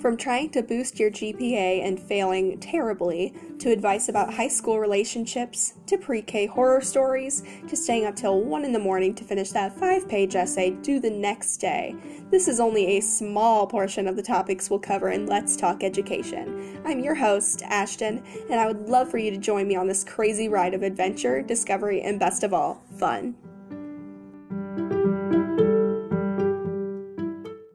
From trying to boost your GPA and failing terribly, to advice about high school relationships, to pre K horror stories, to staying up till 1 in the morning to finish that 5 page essay due the next day. This is only a small portion of the topics we'll cover in Let's Talk Education. I'm your host, Ashton, and I would love for you to join me on this crazy ride of adventure, discovery, and best of all, fun.